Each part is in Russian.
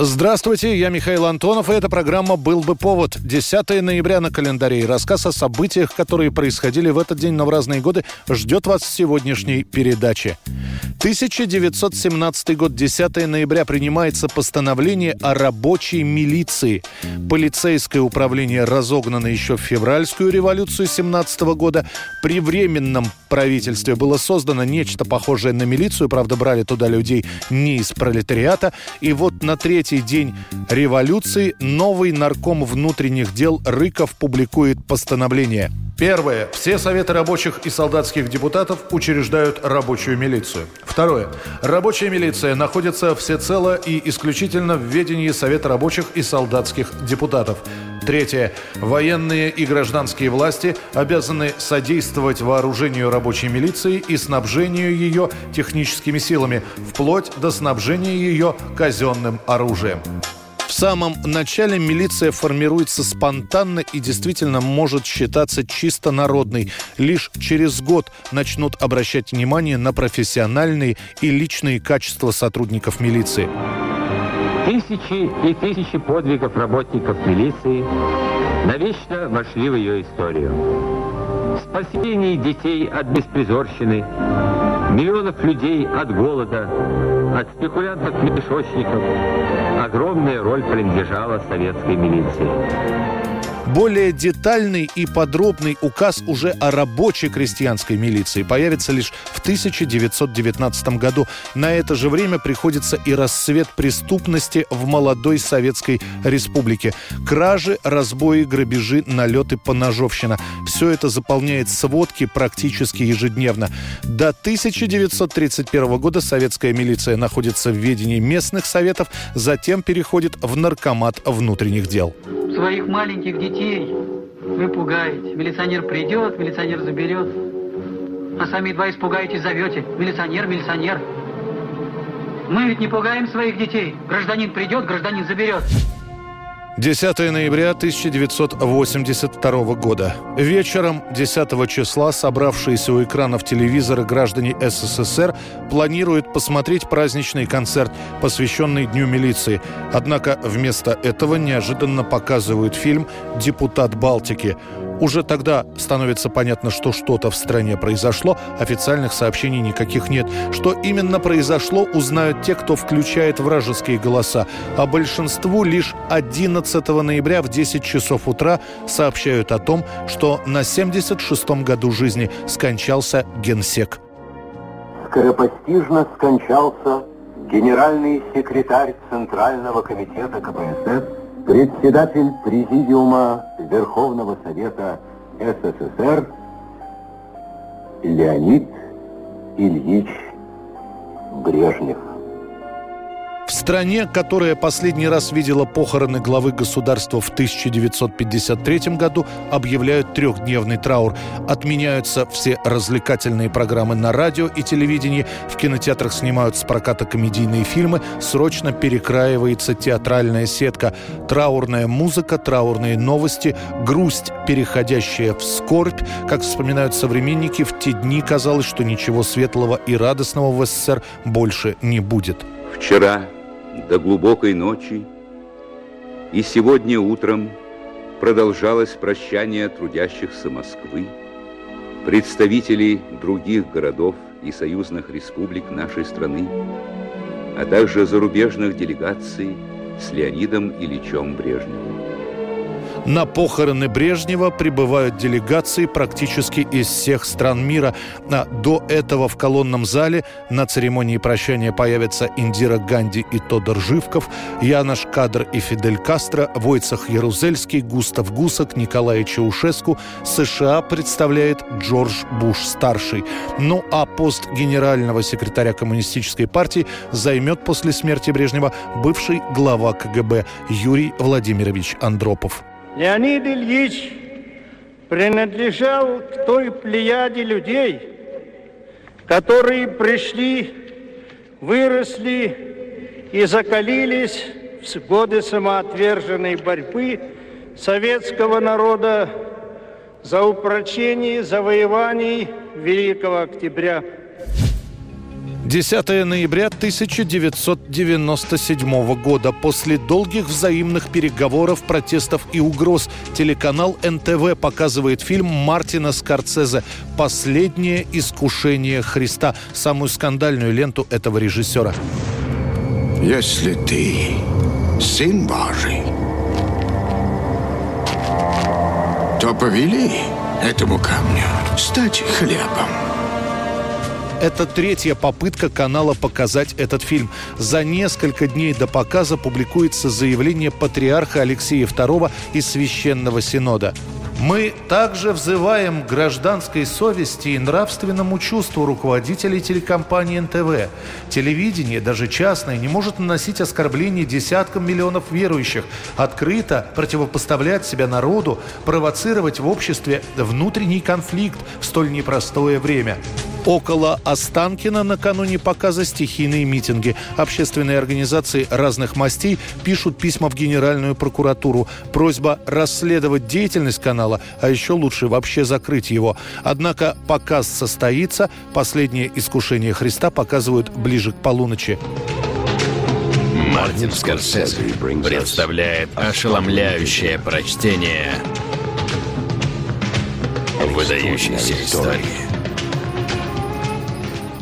Здравствуйте, я Михаил Антонов, и эта программа «Был бы повод». 10 ноября на календаре. Рассказ о событиях, которые происходили в этот день, но в разные годы, ждет вас в сегодняшней передаче. 1917 год, 10 ноября, принимается постановление о рабочей милиции. Полицейское управление разогнано еще в февральскую революцию 17 года. При временном правительстве было создано нечто похожее на милицию, правда, брали туда людей не из пролетариата. И вот на третий день революции новый нарком внутренних дел Рыков публикует постановление – Первое. Все советы рабочих и солдатских депутатов учреждают рабочую милицию. Второе. Рабочая милиция находится всецело и исключительно в ведении Совета рабочих и солдатских депутатов. Третье. Военные и гражданские власти обязаны содействовать вооружению рабочей милиции и снабжению ее техническими силами, вплоть до снабжения ее казенным оружием. В самом начале милиция формируется спонтанно и действительно может считаться чисто народной. Лишь через год начнут обращать внимание на профессиональные и личные качества сотрудников милиции. Тысячи и тысячи подвигов работников милиции навечно вошли в ее историю. Спасение детей от беспризорщины, миллионов людей от голода, от спекулянтов-мешочников огромная роль принадлежала советской милиции. Более детальный и подробный указ уже о рабочей крестьянской милиции появится лишь в 1919 году. На это же время приходится и расцвет преступности в молодой Советской Республике. Кражи, разбои, грабежи, налеты, поножовщина. Все это заполняет сводки практически ежедневно. До 1931 года советская милиция находится в ведении местных советов, затем переходит в наркомат внутренних дел своих маленьких детей вы пугаете. Милиционер придет, милиционер заберет. А сами едва испугаетесь, зовете. Милиционер, милиционер. Мы ведь не пугаем своих детей. Гражданин придет, гражданин заберет. 10 ноября 1982 года. Вечером 10 числа собравшиеся у экранов телевизора граждане СССР планируют посмотреть праздничный концерт, посвященный Дню милиции. Однако вместо этого неожиданно показывают фильм «Депутат Балтики». Уже тогда становится понятно, что что-то в стране произошло, официальных сообщений никаких нет. Что именно произошло, узнают те, кто включает вражеские голоса. А большинству лишь 11 ноября в 10 часов утра сообщают о том, что на 76-м году жизни скончался генсек. Скоропостижно скончался генеральный секретарь Центрального комитета КПСС председатель Президиума Верховного Совета СССР Леонид Ильич Брежнев. В стране, которая последний раз видела похороны главы государства в 1953 году, объявляют трехдневный траур. Отменяются все развлекательные программы на радио и телевидении, в кинотеатрах снимают с проката комедийные фильмы, срочно перекраивается театральная сетка. Траурная музыка, траурные новости, грусть, переходящая в скорбь. Как вспоминают современники, в те дни казалось, что ничего светлого и радостного в СССР больше не будет. Вчера до глубокой ночи, и сегодня утром продолжалось прощание трудящихся Москвы, представителей других городов и союзных республик нашей страны, а также зарубежных делегаций с Леонидом Ильичем Брежневым. На похороны Брежнева прибывают делегации практически из всех стран мира. А до этого в колонном зале на церемонии прощания появятся Индира Ганди и Тодор Живков, Янош Кадр и Фидель Кастро, Войцах Ярузельский, Густав Гусак, Николай Чаушеску. США представляет Джордж Буш-старший. Ну а пост генерального секретаря Коммунистической партии займет после смерти Брежнева бывший глава КГБ Юрий Владимирович Андропов. Леонид Ильич принадлежал к той плеяде людей, которые пришли, выросли и закалились в годы самоотверженной борьбы советского народа за упрочение завоеваний Великого Октября. 10 ноября 1997 года. После долгих взаимных переговоров, протестов и угроз телеканал НТВ показывает фильм Мартина Скорцезе «Последнее искушение Христа», самую скандальную ленту этого режиссера. Если ты сын Божий, то повели этому камню стать хлебом. Это третья попытка канала показать этот фильм. За несколько дней до показа публикуется заявление патриарха Алексея II из Священного Синода. Мы также взываем гражданской совести и нравственному чувству руководителей телекомпании НТВ. Телевидение, даже частное, не может наносить оскорблений десяткам миллионов верующих, открыто противопоставлять себя народу, провоцировать в обществе внутренний конфликт в столь непростое время. Около Останкина накануне показа стихийные митинги. Общественные организации разных мастей пишут письма в Генеральную прокуратуру. Просьба расследовать деятельность канала, а еще лучше вообще закрыть его. Однако показ состоится. Последнее искушение Христа показывают ближе к полуночи. Мартин Скорсезе представляет ошеломляющее прочтение выдающейся истории.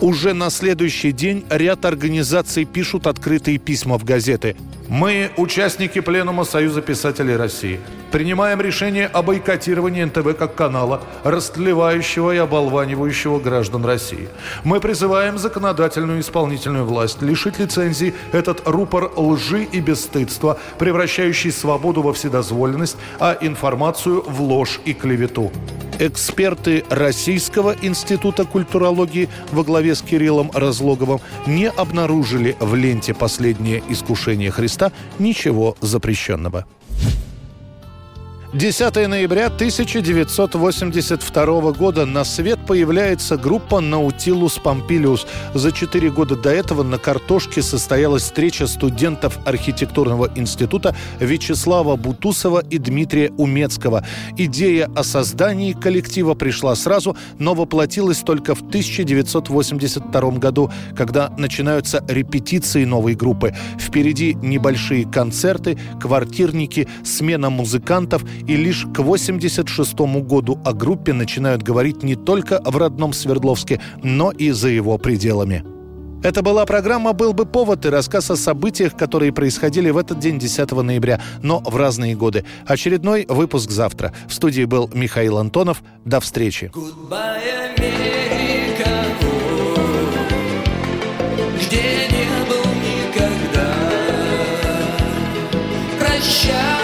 Уже на следующий день ряд организаций пишут открытые письма в газеты. Мы, участники Пленума Союза писателей России, принимаем решение о бойкотировании НТВ как канала, растлевающего и оболванивающего граждан России. Мы призываем законодательную и исполнительную власть лишить лицензии этот рупор лжи и бесстыдства, превращающий свободу во вседозволенность, а информацию в ложь и клевету. Эксперты Российского института культурологии во главе с Кириллом Разлоговым не обнаружили в ленте «Последнее искушение Христа» ничего запрещенного. 10 ноября 1982 года на свет появляется группа «Наутилус Помпилиус». За четыре года до этого на «Картошке» состоялась встреча студентов архитектурного института Вячеслава Бутусова и Дмитрия Умецкого. Идея о создании коллектива пришла сразу, но воплотилась только в 1982 году, когда начинаются репетиции новой группы. Впереди небольшие концерты, квартирники, смена музыкантов – и лишь к 1986 году о группе начинают говорить не только в родном Свердловске, но и за его пределами. Это была программа «Был бы повод» и рассказ о событиях, которые происходили в этот день, 10 ноября, но в разные годы. Очередной выпуск завтра. В студии был Михаил Антонов. До встречи. Прощай.